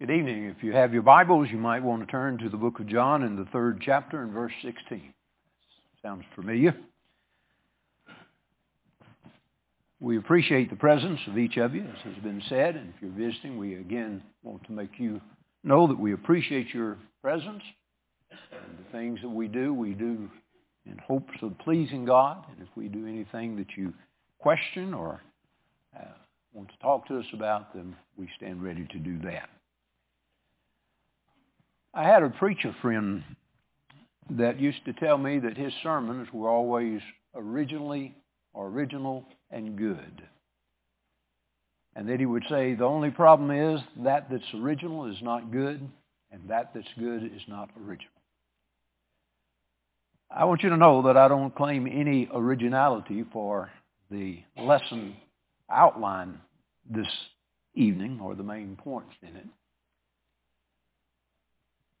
Good evening. If you have your Bibles, you might want to turn to the book of John in the third chapter and verse 16. Sounds familiar. We appreciate the presence of each of you, as has been said, and if you're visiting, we again want to make you know that we appreciate your presence. And the things that we do, we do in hopes of pleasing God. And if we do anything that you question or uh, want to talk to us about, then we stand ready to do that. I had a preacher friend that used to tell me that his sermons were always originally original and good. And that he would say the only problem is that that's original is not good, and that that's good is not original. I want you to know that I don't claim any originality for the lesson outline this evening or the main points in it.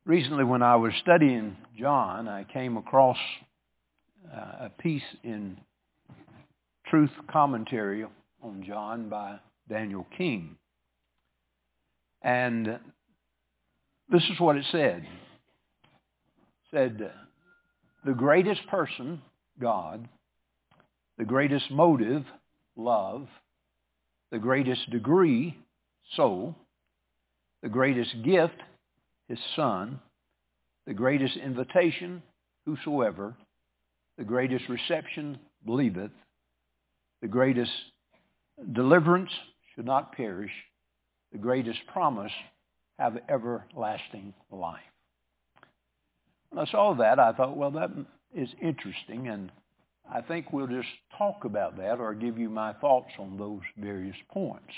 Recently, when I was studying John, I came across uh, a piece in Truth Commentary on John by Daniel King. And this is what it said. It said, the greatest person, God, the greatest motive, love, the greatest degree, soul, the greatest gift, his Son, the greatest invitation, whosoever, the greatest reception, believeth, the greatest deliverance should not perish, the greatest promise, have everlasting life. When I saw that, I thought, well, that is interesting, and I think we'll just talk about that or give you my thoughts on those various points.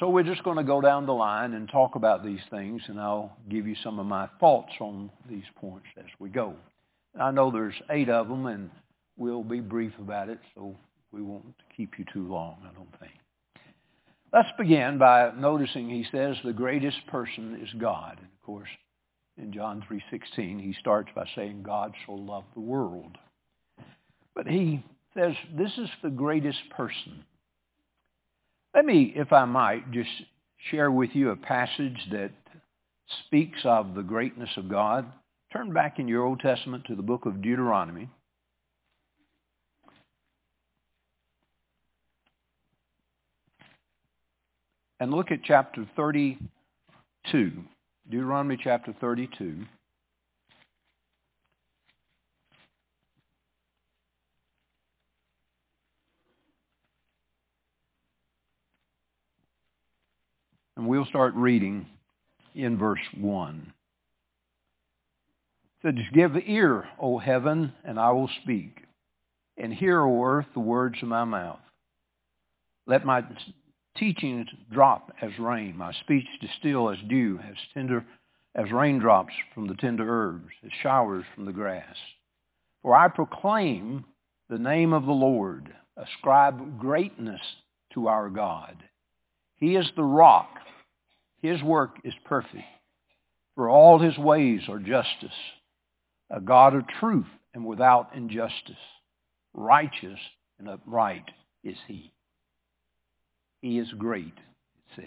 So we're just going to go down the line and talk about these things, and I'll give you some of my thoughts on these points as we go. I know there's eight of them, and we'll be brief about it, so we won't keep you too long, I don't think. Let's begin by noticing he says the greatest person is God. And of course, in John 3.16, he starts by saying God so loved the world. But he says this is the greatest person. Let me, if I might, just share with you a passage that speaks of the greatness of God. Turn back in your Old Testament to the book of Deuteronomy. And look at chapter 32. Deuteronomy chapter 32. And we'll start reading in verse 1. It says, Give ear, O heaven, and I will speak, and hear, O earth, the words of my mouth. Let my teachings drop as rain, my speech distill as dew, as tender as raindrops from the tender herbs, as showers from the grass. For I proclaim the name of the Lord, ascribe greatness to our God. He is the rock his work is perfect, for all his ways are justice, a God of truth and without injustice. Righteous and upright is he. He is great, it says.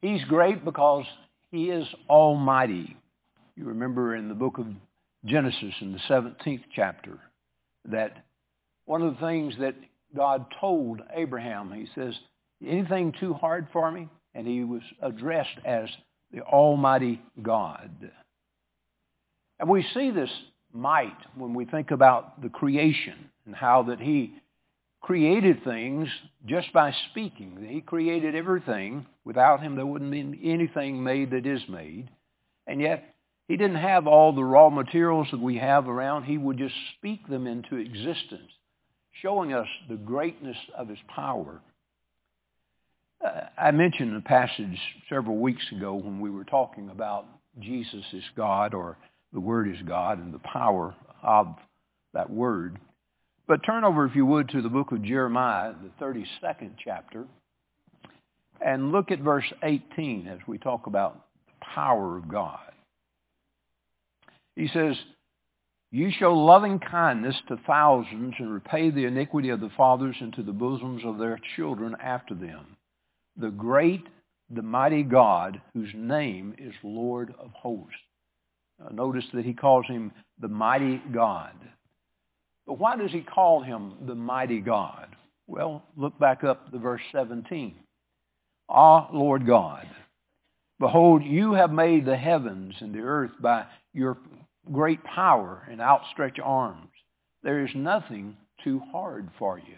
He's great because he is almighty. You remember in the book of Genesis in the 17th chapter that one of the things that God told Abraham, he says, anything too hard for me? and he was addressed as the Almighty God. And we see this might when we think about the creation and how that he created things just by speaking. He created everything. Without him, there wouldn't be anything made that is made. And yet, he didn't have all the raw materials that we have around. He would just speak them into existence, showing us the greatness of his power. I mentioned a passage several weeks ago when we were talking about Jesus is God or the Word is God and the power of that Word. But turn over, if you would, to the book of Jeremiah, the 32nd chapter, and look at verse 18 as we talk about the power of God. He says, You show loving kindness to thousands and repay the iniquity of the fathers into the bosoms of their children after them the great the mighty God whose name is Lord of hosts. Uh, notice that he calls him the mighty God. But why does he call him the mighty God? Well, look back up to verse 17. Ah, Lord God, behold, you have made the heavens and the earth by your great power and outstretched arms. There is nothing too hard for you.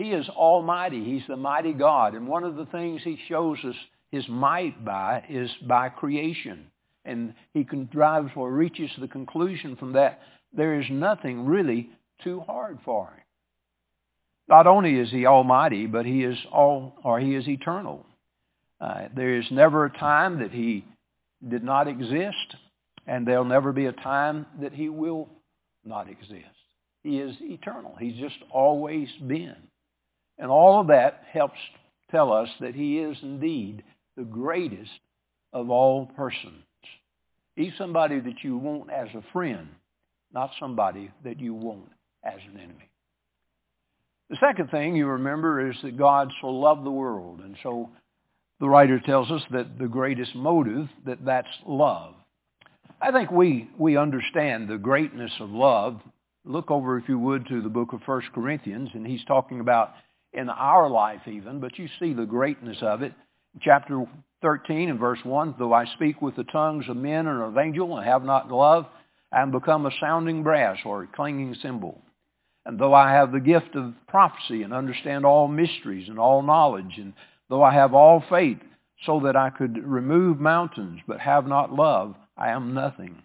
He is almighty. He's the mighty God. And one of the things he shows us his might by is by creation. And he can drive or reaches the conclusion from that there is nothing really too hard for him. Not only is he almighty, but he is all or he is eternal. Uh, there is never a time that he did not exist, and there'll never be a time that he will not exist. He is eternal. He's just always been. And all of that helps tell us that he is indeed the greatest of all persons. He's somebody that you want as a friend, not somebody that you want as an enemy. The second thing you remember is that God so loved the world. And so the writer tells us that the greatest motive, that that's love. I think we, we understand the greatness of love. Look over, if you would, to the book of 1 Corinthians, and he's talking about in our life even, but you see the greatness of it. Chapter 13 and verse 1, though I speak with the tongues of men and of angels and have not love, I am become a sounding brass or a clanging cymbal. And though I have the gift of prophecy and understand all mysteries and all knowledge, and though I have all faith so that I could remove mountains but have not love, I am nothing.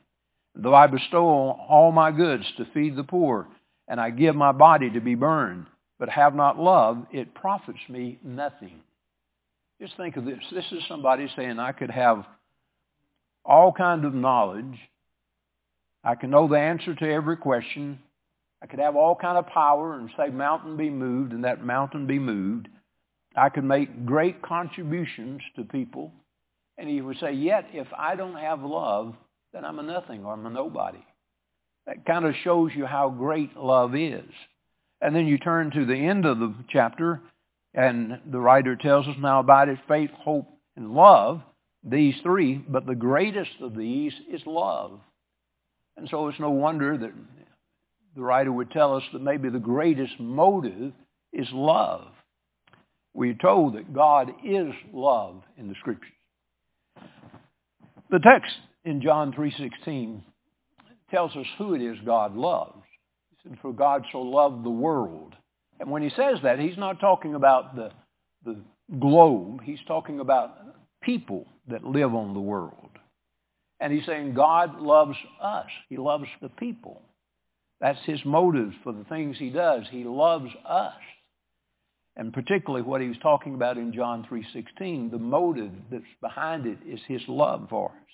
Though I bestow all my goods to feed the poor, and I give my body to be burned, but have not love, it profits me nothing. Just think of this. This is somebody saying I could have all kind of knowledge. I can know the answer to every question. I could have all kind of power and say mountain be moved and that mountain be moved. I could make great contributions to people. And he would say, yet if I don't have love, then I'm a nothing or I'm a nobody. That kind of shows you how great love is. And then you turn to the end of the chapter, and the writer tells us now about it, faith, hope, and love, these three, but the greatest of these is love. And so it's no wonder that the writer would tell us that maybe the greatest motive is love. We're told that God is love in the Scriptures. The text in John 3.16 tells us who it is God loves. For God so loved the world. And when he says that, he's not talking about the, the globe. He's talking about people that live on the world. And he's saying God loves us. He loves the people. That's his motive for the things he does. He loves us. And particularly what he was talking about in John 3.16, the motive that's behind it is his love for us.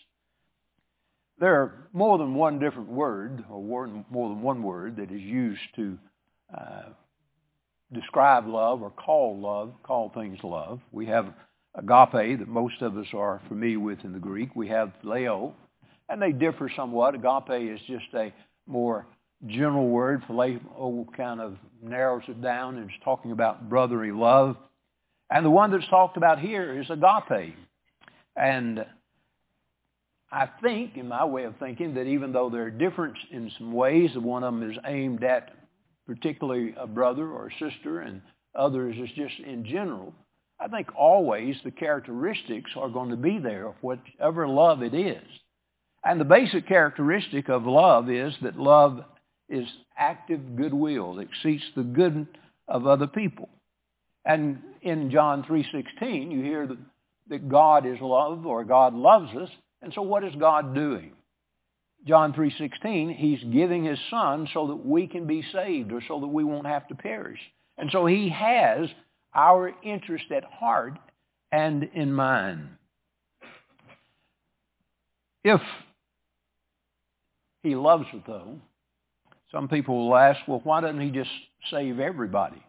There are more than one different word, or more than one word, that is used to uh, describe love or call love, call things love. We have agape that most of us are familiar with in the Greek. We have phileo, and they differ somewhat. Agape is just a more general word. Phileo kind of narrows it down and is talking about brotherly love. And the one that's talked about here is agape. And I think, in my way of thinking, that even though there are differences in some ways, one of them is aimed at particularly a brother or a sister, and others is just in general, I think always the characteristics are going to be there of whatever love it is. And the basic characteristic of love is that love is active goodwill that seeks the good of other people. And in John 3.16, you hear that, that God is love or God loves us. And so what is God doing? John 3.16, he's giving his son so that we can be saved or so that we won't have to perish. And so he has our interest at heart and in mind. If he loves us, though, some people will ask, well, why doesn't he just save everybody?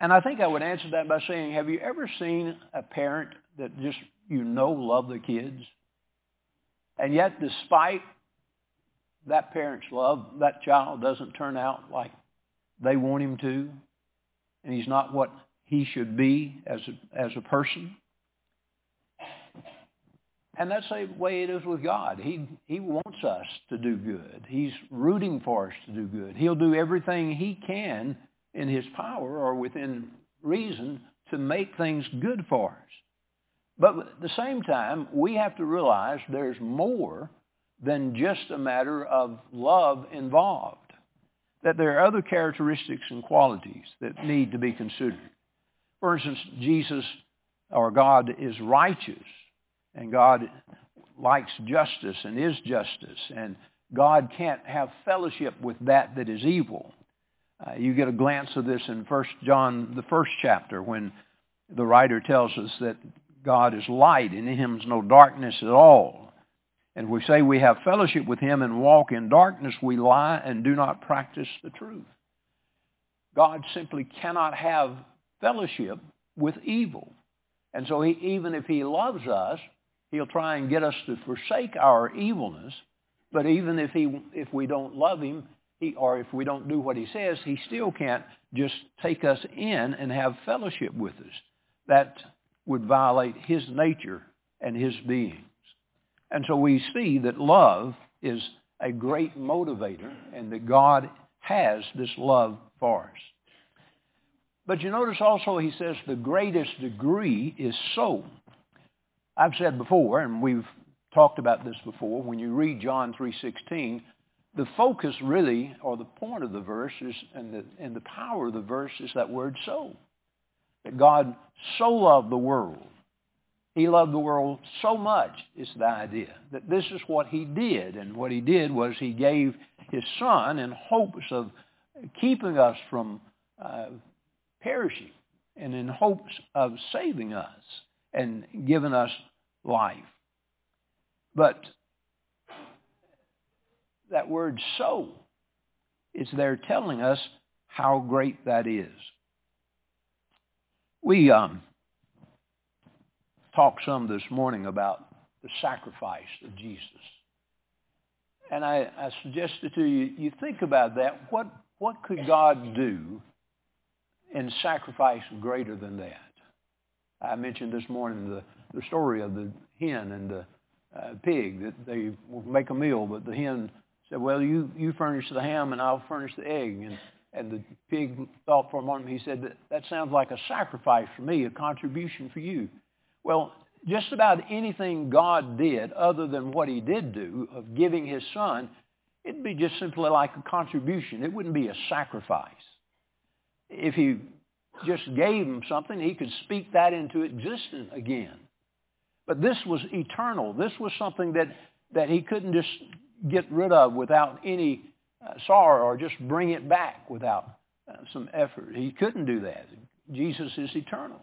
And I think I would answer that by saying, have you ever seen a parent that just, you know, love the kids? And yet, despite that parent's love, that child doesn't turn out like they want him to. And he's not what he should be as a, as a person. And that's the way it is with God. He, he wants us to do good. He's rooting for us to do good. He'll do everything he can in his power or within reason to make things good for us. But at the same time, we have to realize there's more than just a matter of love involved. That there are other characteristics and qualities that need to be considered. For instance, Jesus or God is righteous and God likes justice and is justice and God can't have fellowship with that that is evil. Uh, you get a glance of this in First John, the first chapter, when the writer tells us that God is light and in him is no darkness at all. And we say we have fellowship with him and walk in darkness, we lie and do not practice the truth. God simply cannot have fellowship with evil. And so he, even if he loves us, he'll try and get us to forsake our evilness. But even if, he, if we don't love him, he, or if we don't do what he says, he still can't just take us in and have fellowship with us. That would violate his nature and his beings. And so we see that love is a great motivator and that God has this love for us. But you notice also he says the greatest degree is so. I've said before, and we've talked about this before, when you read John 3.16, the focus really, or the point of the verse is, and the, and the power of the verse is that word so. That God so loved the world. He loved the world so much is the idea. That this is what he did. And what he did was he gave his son in hopes of keeping us from uh, perishing and in hopes of saving us and giving us life. But that word so is there telling us how great that is. We um, talked some this morning about the sacrifice of Jesus. And I, I suggested to you, you think about that. What, what could God do in sacrifice greater than that? I mentioned this morning the, the story of the hen and the uh, pig that they make a meal, but the hen said, well, you, you furnish the ham and I'll furnish the egg. And, and the pig thought for a moment. He said, that, sounds like a sacrifice for me, a contribution for you. Well, just about anything God did other than what he did do of giving his son, it'd be just simply like a contribution. It wouldn't be a sacrifice. If he just gave him something, he could speak that into existence again. But this was eternal. This was something that, that he couldn't just get rid of without any sorrow or just bring it back without uh, some effort. He couldn't do that. Jesus is eternal.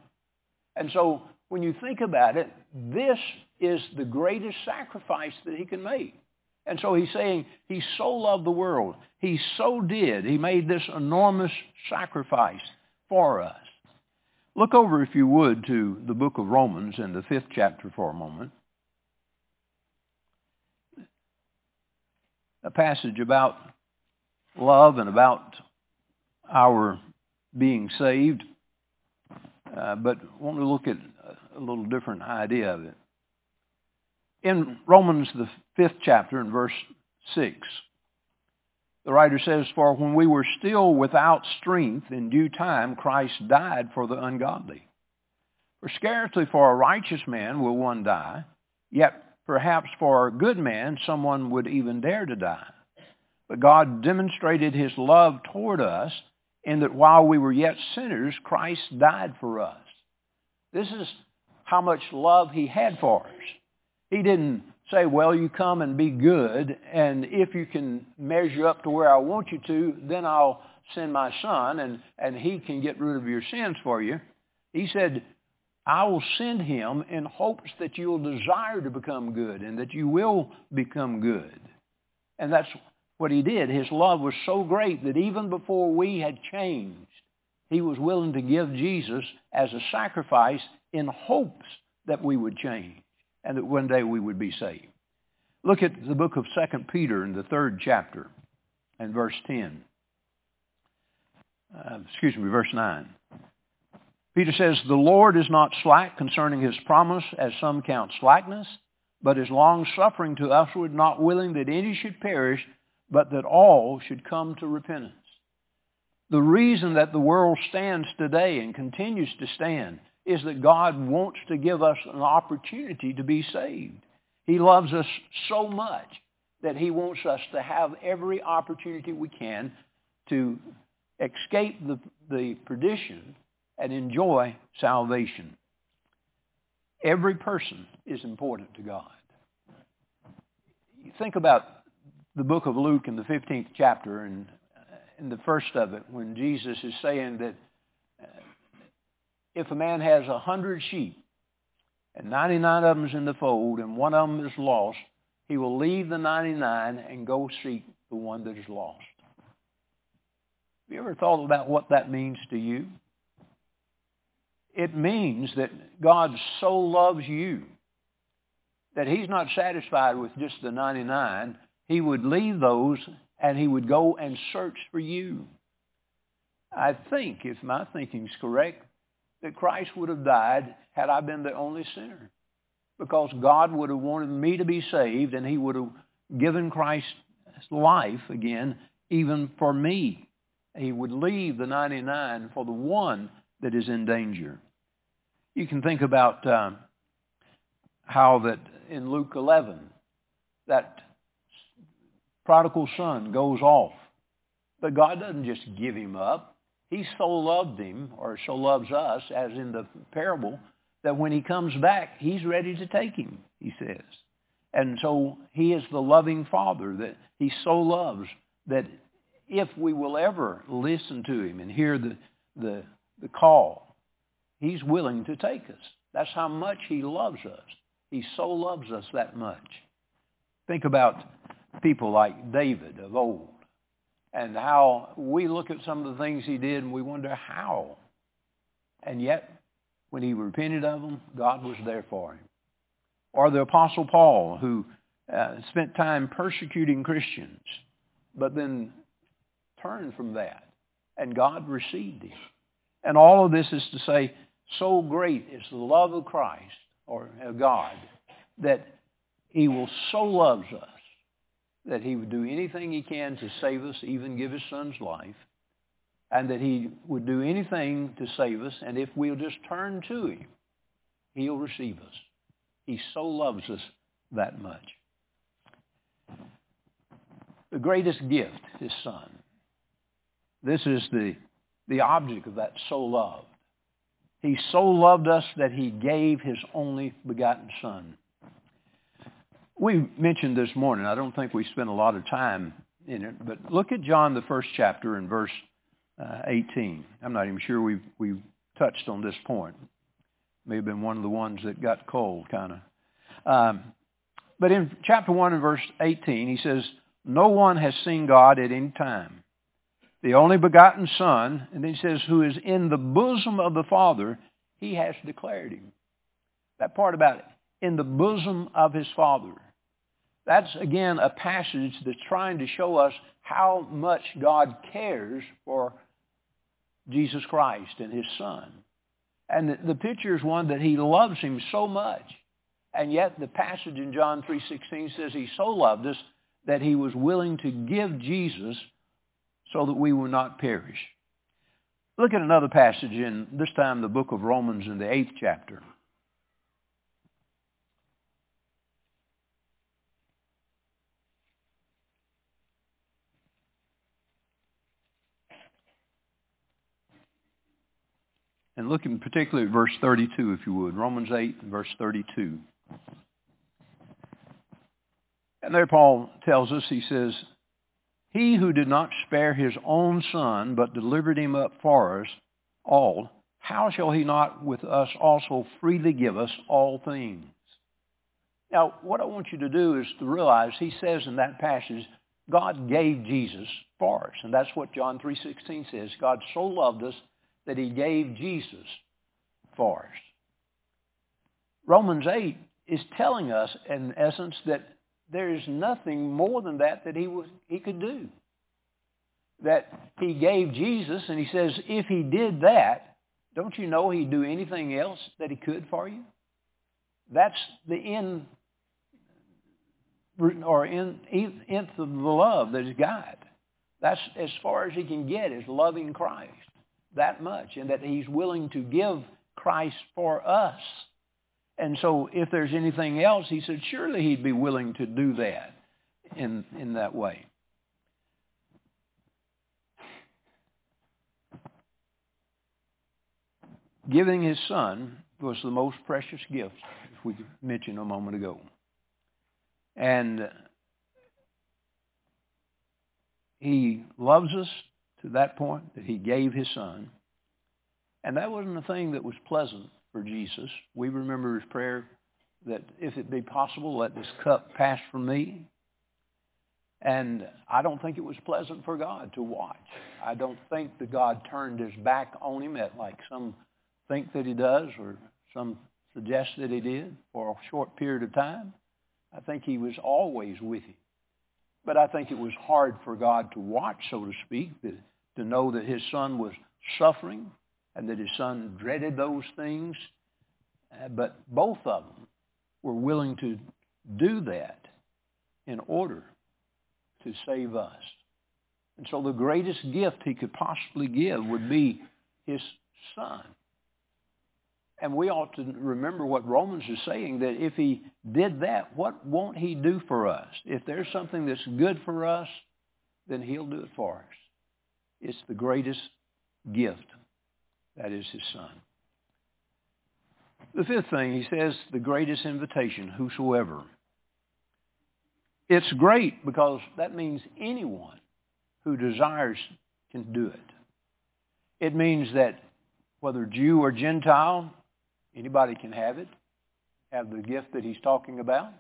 And so when you think about it, this is the greatest sacrifice that he can make. And so he's saying he so loved the world. He so did. He made this enormous sacrifice for us. Look over, if you would, to the book of Romans in the fifth chapter for a moment. A passage about love and about our being saved, uh, but want to look at a little different idea of it. In Romans, the fifth chapter, in verse 6, the writer says, For when we were still without strength, in due time Christ died for the ungodly. For scarcely for a righteous man will one die, yet perhaps for a good man someone would even dare to die. But God demonstrated his love toward us in that while we were yet sinners, Christ died for us. This is how much love he had for us. He didn't say, well, you come and be good, and if you can measure up to where I want you to, then I'll send my son, and, and he can get rid of your sins for you. He said, I will send him in hopes that you'll desire to become good and that you will become good. And that's what he did. His love was so great that even before we had changed, he was willing to give Jesus as a sacrifice in hopes that we would change and that one day we would be saved. Look at the book of 2 Peter in the third chapter and verse 10. Uh, excuse me, verse 9. Peter says, The Lord is not slack concerning his promise, as some count slackness, but is long-suffering to usward, not willing that any should perish, but that all should come to repentance. The reason that the world stands today and continues to stand is that God wants to give us an opportunity to be saved. He loves us so much that he wants us to have every opportunity we can to escape the, the perdition and enjoy salvation. Every person is important to God. Think about the book of Luke in the 15th chapter and in the first of it when Jesus is saying that uh, if a man has a hundred sheep and 99 of them is in the fold and one of them is lost, he will leave the 99 and go seek the one that is lost. Have you ever thought about what that means to you? It means that God so loves you that he's not satisfied with just the 99. He would leave those and he would go and search for you. I think, if my thinking is correct, that Christ would have died had I been the only sinner. Because God would have wanted me to be saved and he would have given Christ's life again even for me. He would leave the 99 for the one that is in danger. You can think about um, how that in Luke 11, that prodigal son goes off. But God doesn't just give him up. He so loved him, or so loves us, as in the parable, that when he comes back, he's ready to take him, he says. And so he is the loving father that he so loves that if we will ever listen to him and hear the, the, the call, he's willing to take us. That's how much he loves us. He so loves us that much. Think about people like David of old and how we look at some of the things he did and we wonder how. And yet, when he repented of them, God was there for him. Or the Apostle Paul, who uh, spent time persecuting Christians, but then turned from that, and God received him. And all of this is to say, so great is the love of Christ, or of God, that he will so loves us that he would do anything he can to save us, even give his son's life, and that he would do anything to save us, and if we'll just turn to him, he'll receive us. He so loves us that much. The greatest gift, his son. This is the, the object of that so love. He so loved us that he gave his only begotten son we mentioned this morning, I don't think we spent a lot of time in it, but look at John, the first chapter in verse uh, 18. I'm not even sure we've, we've touched on this point. May have been one of the ones that got cold, kind of. Um, but in chapter 1 and verse 18, he says, No one has seen God at any time. The only begotten Son, and then he says, who is in the bosom of the Father, he has declared him. That part about it, in the bosom of his Father. That's, again, a passage that's trying to show us how much God cares for Jesus Christ and his Son. And the, picture is one that he loves him so much. And yet the passage in John 3.16 says he so loved us that he was willing to give Jesus so that we will not perish. Look at another passage in, this time, the book of Romans in the eighth chapter. And look in particular at verse 32, if you would. Romans 8, verse 32. And there Paul tells us, he says, He who did not spare his own son, but delivered him up for us all, how shall he not with us also freely give us all things? Now, what I want you to do is to realize he says in that passage, God gave Jesus for us. And that's what John 3.16 says. God so loved us that he gave Jesus for us. Romans 8 is telling us, in essence, that there is nothing more than that that he, was, he could do. That he gave Jesus, and he says if he did that, don't you know he'd do anything else that he could for you? That's the end or in nth of the love that he's got. That's as far as he can get is loving Christ that much and that he's willing to give Christ for us. And so if there's anything else, he said, surely he'd be willing to do that in, in that way. Giving his son was the most precious gift, as we mentioned a moment ago. And he loves us to that point that he gave his son. And that wasn't a thing that was pleasant for Jesus. We remember his prayer that if it be possible, let this cup pass from me. And I don't think it was pleasant for God to watch. I don't think that God turned his back on him at like some think that he does or some suggest that he did for a short period of time. I think he was always with him. But I think it was hard for God to watch, so to speak, to, to know that his son was suffering and that his son dreaded those things. Uh, but both of them were willing to do that in order to save us. And so the greatest gift he could possibly give would be his son. And we ought to remember what Romans is saying, that if he did that, what won't he do for us? If there's something that's good for us, then he'll do it for us. It's the greatest gift. That is his son. The fifth thing, he says, the greatest invitation, whosoever. It's great because that means anyone who desires can do it. It means that whether Jew or Gentile, Anybody can have it, have the gift that he's talking about.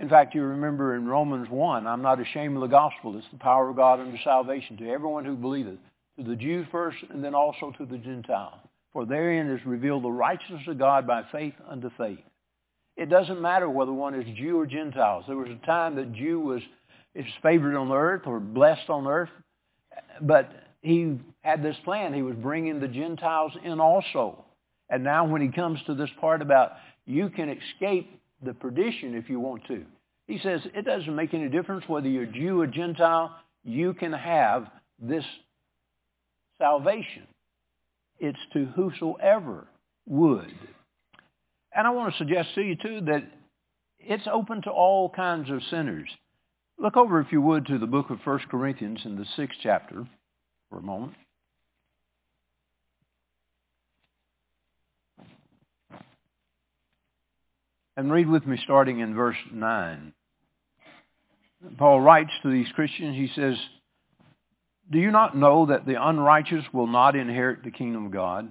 In fact, you remember in Romans 1, I'm not ashamed of the gospel. It's the power of God unto salvation to everyone who believeth, to the Jew first and then also to the Gentile. For therein is revealed the righteousness of God by faith unto faith. It doesn't matter whether one is Jew or Gentile. There was a time that Jew was is favored on earth or blessed on earth, but he had this plan. He was bringing the Gentiles in also. And now when he comes to this part about you can escape the perdition if you want to, he says it doesn't make any difference whether you're Jew or Gentile, you can have this salvation. It's to whosoever would. And I want to suggest to you too that it's open to all kinds of sinners. Look over, if you would, to the book of 1 Corinthians in the sixth chapter for a moment. And read with me starting in verse 9. Paul writes to these Christians, he says, Do you not know that the unrighteous will not inherit the kingdom of God?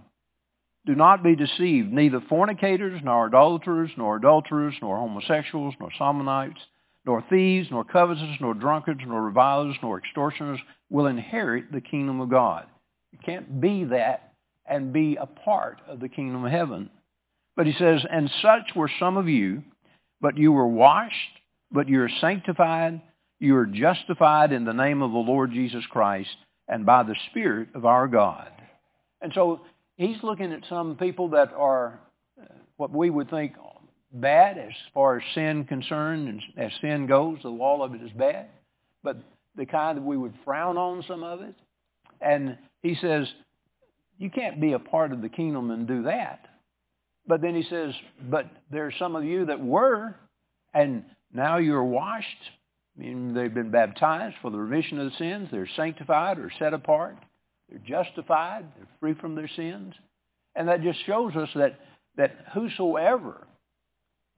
Do not be deceived. Neither fornicators, nor idolaters, nor adulterers, nor homosexuals, nor sodomites, nor thieves, nor covetous, nor drunkards, nor revilers, nor extortioners will inherit the kingdom of God. You can't be that and be a part of the kingdom of heaven. But he says, and such were some of you, but you were washed, but you are sanctified, you are justified in the name of the Lord Jesus Christ and by the Spirit of our God. And so he's looking at some people that are uh, what we would think bad as far as sin concerned and as sin goes. The all of it is bad. But the kind that we would frown on some of it. And he says, you can't be a part of the kingdom and do that. But then he says, but there are some of you that were, and now you're washed. I mean, they've been baptized for the remission of the sins. They're sanctified or set apart. They're justified. They're free from their sins. And that just shows us that, that whosoever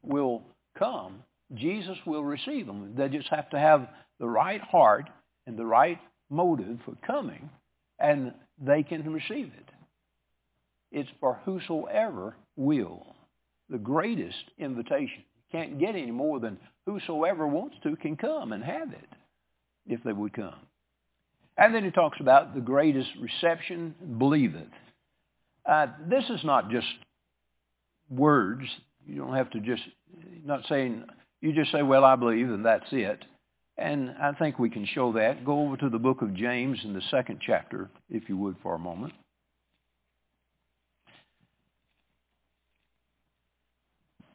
will come, Jesus will receive them. They just have to have the right heart and the right motive for coming, and they can receive it. It's for whosoever will. The greatest invitation. You can't get any more than whosoever wants to can come and have it if they would come. And then he talks about the greatest reception, believeth. Uh, this is not just words. You don't have to just, not saying, you just say, well, I believe, and that's it. And I think we can show that. Go over to the book of James in the second chapter, if you would, for a moment.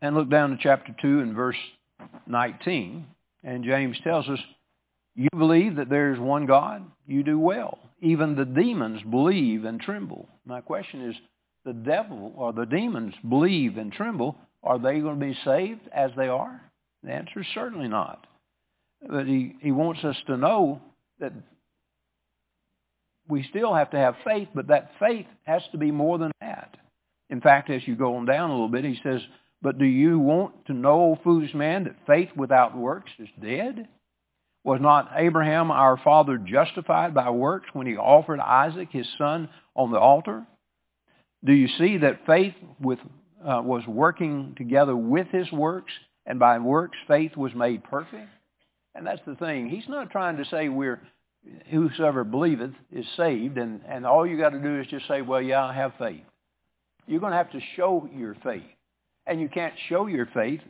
And look down to chapter 2 and verse 19. And James tells us, you believe that there is one God, you do well. Even the demons believe and tremble. My question is, the devil or the demons believe and tremble, are they going to be saved as they are? The answer is certainly not. But he, he wants us to know that we still have to have faith, but that faith has to be more than that. In fact, as you go on down a little bit, he says, but do you want to know, foolish man, that faith without works is dead? Was not Abraham our father justified by works when he offered Isaac his son on the altar? Do you see that faith with, uh, was working together with his works, and by works faith was made perfect? And that's the thing. He's not trying to say we're whosoever believeth is saved, and, and all you got to do is just say, well, yeah, I have faith. You're going to have to show your faith. And you can't show your faith,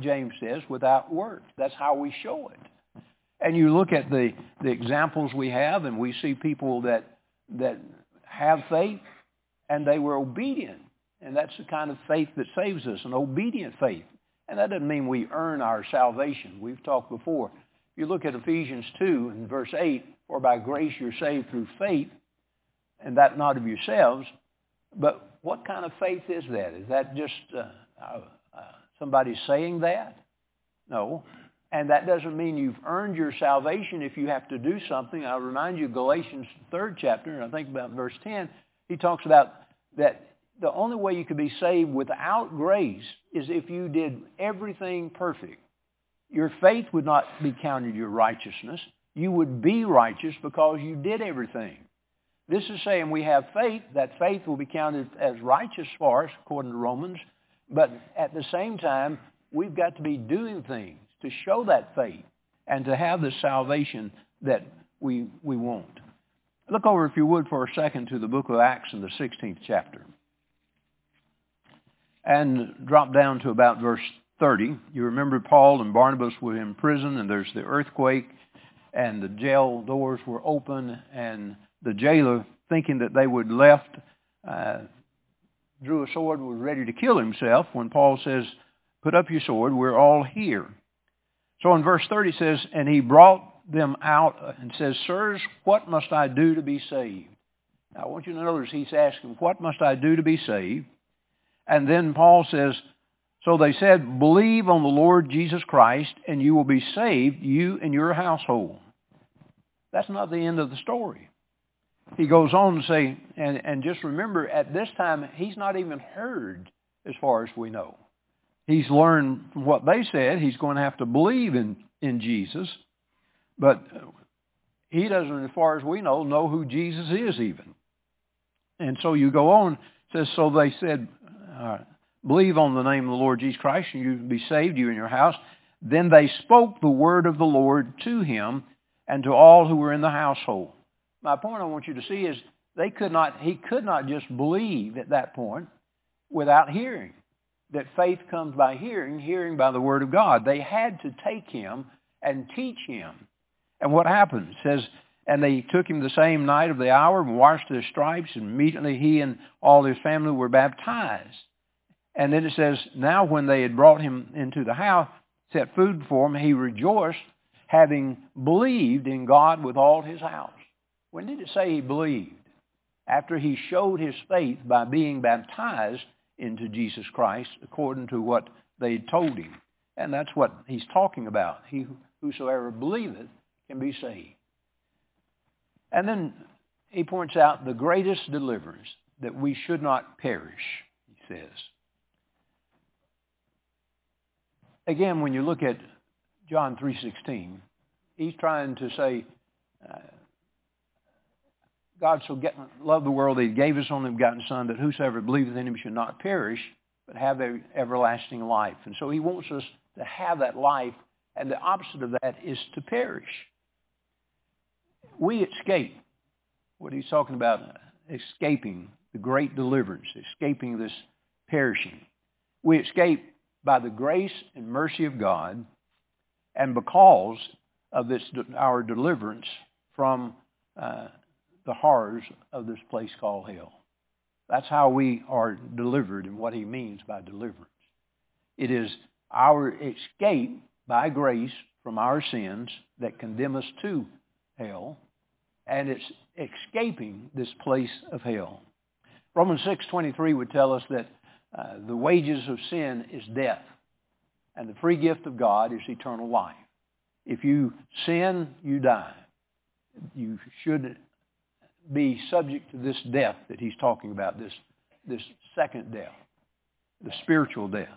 James says, without works. That's how we show it. And you look at the, the examples we have, and we see people that, that have faith, and they were obedient. And that's the kind of faith that saves us, an obedient faith. And that doesn't mean we earn our salvation. We've talked before. You look at Ephesians 2 and verse 8, for by grace you're saved through faith, and that not of yourselves. But what kind of faith is that? Is that just uh, uh, uh, somebody saying that? No. And that doesn't mean you've earned your salvation if you have to do something. I'll remind you Galatians 3rd chapter, and I think about verse 10, he talks about that the only way you could be saved without grace is if you did everything perfect. Your faith would not be counted your righteousness. You would be righteous because you did everything. This is saying we have faith. That faith will be counted as righteous for us, according to Romans. But at the same time, we've got to be doing things to show that faith and to have the salvation that we, we want. Look over, if you would, for a second to the book of Acts in the 16th chapter. And drop down to about verse 30. You remember Paul and Barnabas were in prison, and there's the earthquake, and the jail doors were open, and the jailer, thinking that they would left, uh, drew a sword was ready to kill himself when Paul says, put up your sword, we're all here. So in verse 30 says, and he brought them out and says, Sirs, what must I do to be saved? Now I want you to notice he's asking, what must I do to be saved? And then Paul says, so they said, believe on the Lord Jesus Christ and you will be saved, you and your household. That's not the end of the story. He goes on to say, and, and just remember, at this time, he's not even heard as far as we know. He's learned what they said. He's going to have to believe in, in Jesus. But he doesn't, as far as we know, know who Jesus is even. And so you go on, says, so they said, uh, believe on the name of the Lord Jesus Christ and you will be saved, you and your house. Then they spoke the word of the Lord to him and to all who were in the household. My point I want you to see is they could not, he could not just believe at that point without hearing. That faith comes by hearing, hearing by the word of God. They had to take him and teach him. And what happened? It says, and they took him the same night of the hour and washed his stripes, and immediately he and all his family were baptized. And then it says, now when they had brought him into the house, set food before him, he rejoiced, having believed in God with all his house. When did it say he believed? After he showed his faith by being baptized into Jesus Christ, according to what they told him. And that's what he's talking about. He whosoever believeth can be saved. And then he points out the greatest deliverance, that we should not perish, he says. Again, when you look at John 3.16, he's trying to say, uh, God so get, loved the world that he gave his only begotten Son, that whosoever believeth in him should not perish, but have everlasting life. And so he wants us to have that life, and the opposite of that is to perish. We escape. What he's talking about, escaping the great deliverance, escaping this perishing. We escape by the grace and mercy of God and because of this our deliverance from uh, the horrors of this place called hell. That's how we are delivered and what he means by deliverance. It is our escape by grace from our sins that condemn us to hell, and it's escaping this place of hell. Romans 6.23 would tell us that uh, the wages of sin is death, and the free gift of God is eternal life. If you sin, you die. You should be subject to this death that he's talking about, this, this second death, the spiritual death.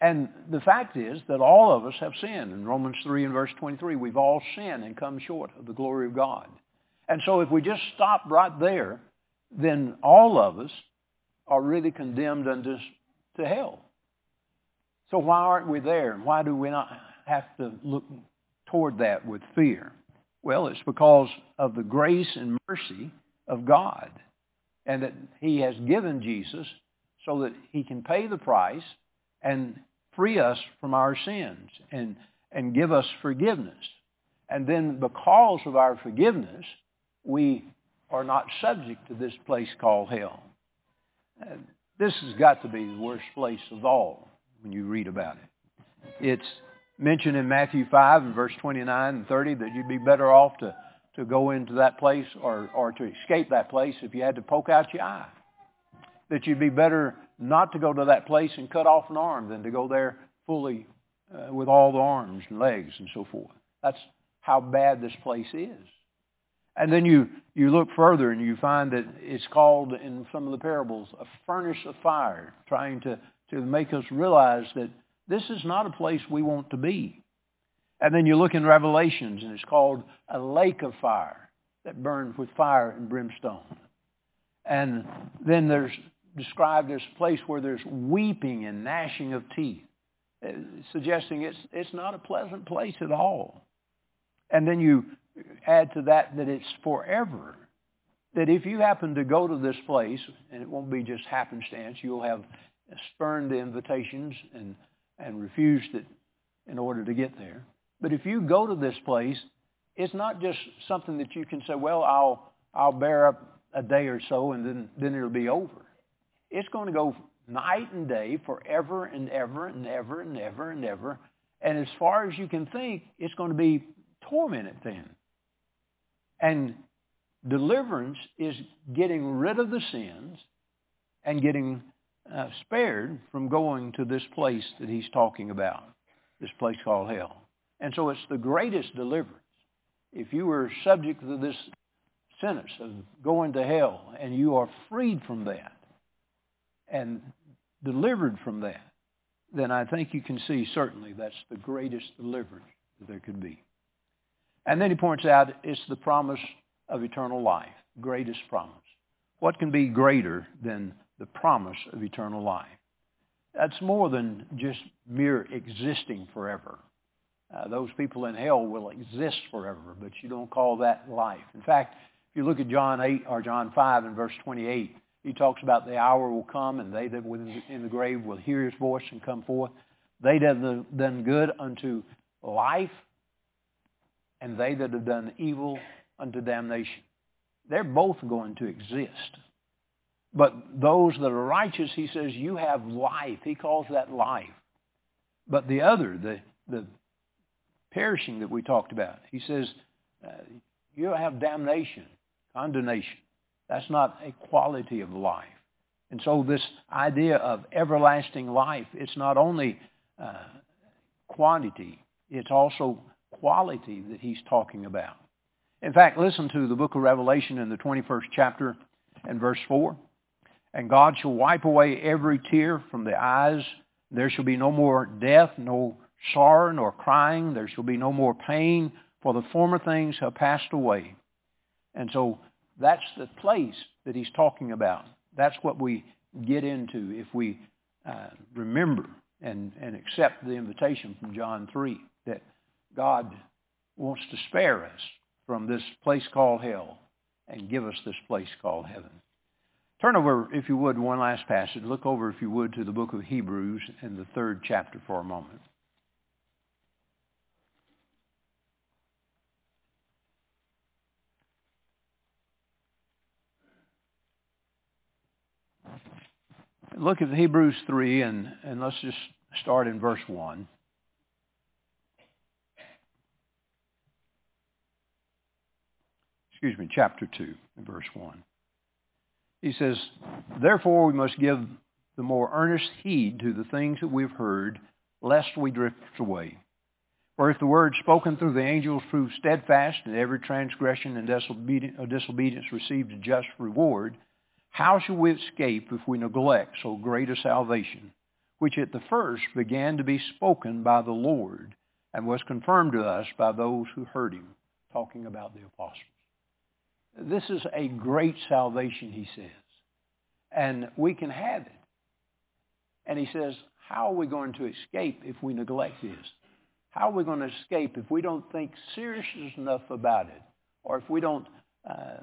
And the fact is that all of us have sinned. In Romans 3 and verse 23, we've all sinned and come short of the glory of God. And so if we just stop right there, then all of us are really condemned unto to hell. So why aren't we there? Why do we not have to look toward that with fear? Well, it's because of the grace and mercy of God and that he has given Jesus so that he can pay the price and free us from our sins and, and give us forgiveness. And then because of our forgiveness, we are not subject to this place called hell. This has got to be the worst place of all when you read about it. It's mentioned in Matthew 5 and verse 29 and 30 that you'd be better off to, to go into that place or, or to escape that place if you had to poke out your eye. That you'd be better not to go to that place and cut off an arm than to go there fully uh, with all the arms and legs and so forth. That's how bad this place is. And then you, you look further and you find that it's called in some of the parables a furnace of fire, trying to, to make us realize that this is not a place we want to be. And then you look in Revelations and it's called a lake of fire that burns with fire and brimstone. And then there's described as a place where there's weeping and gnashing of teeth, uh, suggesting it's, it's not a pleasant place at all. And then you add to that that it's forever. That if you happen to go to this place, and it won't be just happenstance, you'll have spurned the invitations and, and refused it in order to get there. But if you go to this place, it's not just something that you can say, well, I'll, I'll bear up a day or so and then, then it'll be over. It's going to go night and day forever and ever and ever and ever and ever. And as far as you can think, it's going to be tormented then. And deliverance is getting rid of the sins and getting uh, spared from going to this place that he's talking about, this place called hell. And so it's the greatest deliverance. If you were subject to this sentence of going to hell and you are freed from that and delivered from that, then I think you can see certainly that's the greatest deliverance that there could be. And then he points out it's the promise of eternal life, greatest promise. What can be greater than the promise of eternal life? That's more than just mere existing forever. Uh, those people in hell will exist forever, but you don't call that life. In fact, if you look at John 8 or John 5 and verse 28, he talks about the hour will come and they that were in the grave will hear his voice and come forth. They that have done good unto life and they that have done evil unto damnation. They're both going to exist. But those that are righteous, he says, you have life. He calls that life. But the other, the, the perishing that we talked about, he says, uh, you have damnation, condemnation. That's not a quality of life. And so this idea of everlasting life, it's not only uh, quantity, it's also quality that he's talking about. In fact, listen to the book of Revelation in the 21st chapter and verse 4. And God shall wipe away every tear from the eyes. There shall be no more death, no sorrow, nor crying. There shall be no more pain, for the former things have passed away. And so that's the place that he's talking about. That's what we get into if we uh, remember and, and accept the invitation from John 3 that God wants to spare us from this place called hell and give us this place called heaven. Turn over, if you would, one last passage. Look over, if you would, to the book of Hebrews in the third chapter for a moment. Look at Hebrews 3 and, and let's just start in verse 1. Excuse me, chapter 2, verse 1. He says, Therefore we must give the more earnest heed to the things that we've heard, lest we drift away. For if the word spoken through the angels proved steadfast, and every transgression and uh, disobedience received a just reward, how shall we escape if we neglect so great a salvation, which at the first began to be spoken by the Lord and was confirmed to us by those who heard him, talking about the apostles? This is a great salvation, he says, and we can have it. And he says, how are we going to escape if we neglect this? How are we going to escape if we don't think seriously enough about it or if we don't uh,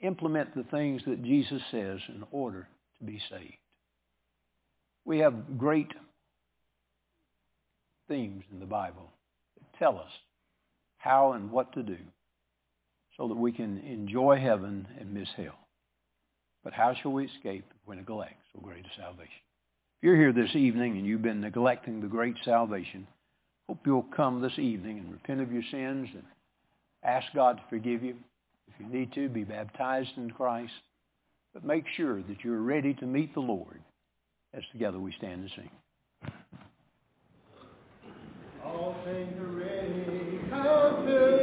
implement the things that Jesus says in order to be saved? We have great themes in the Bible that tell us how and what to do so that we can enjoy heaven and miss hell. But how shall we escape if we neglect so great a salvation? If you're here this evening and you've been neglecting the great salvation, hope you'll come this evening and repent of your sins and ask God to forgive you. If you need to, be baptized in Christ. But make sure that you're ready to meet the Lord as together we stand and sing. All things are ready. Come to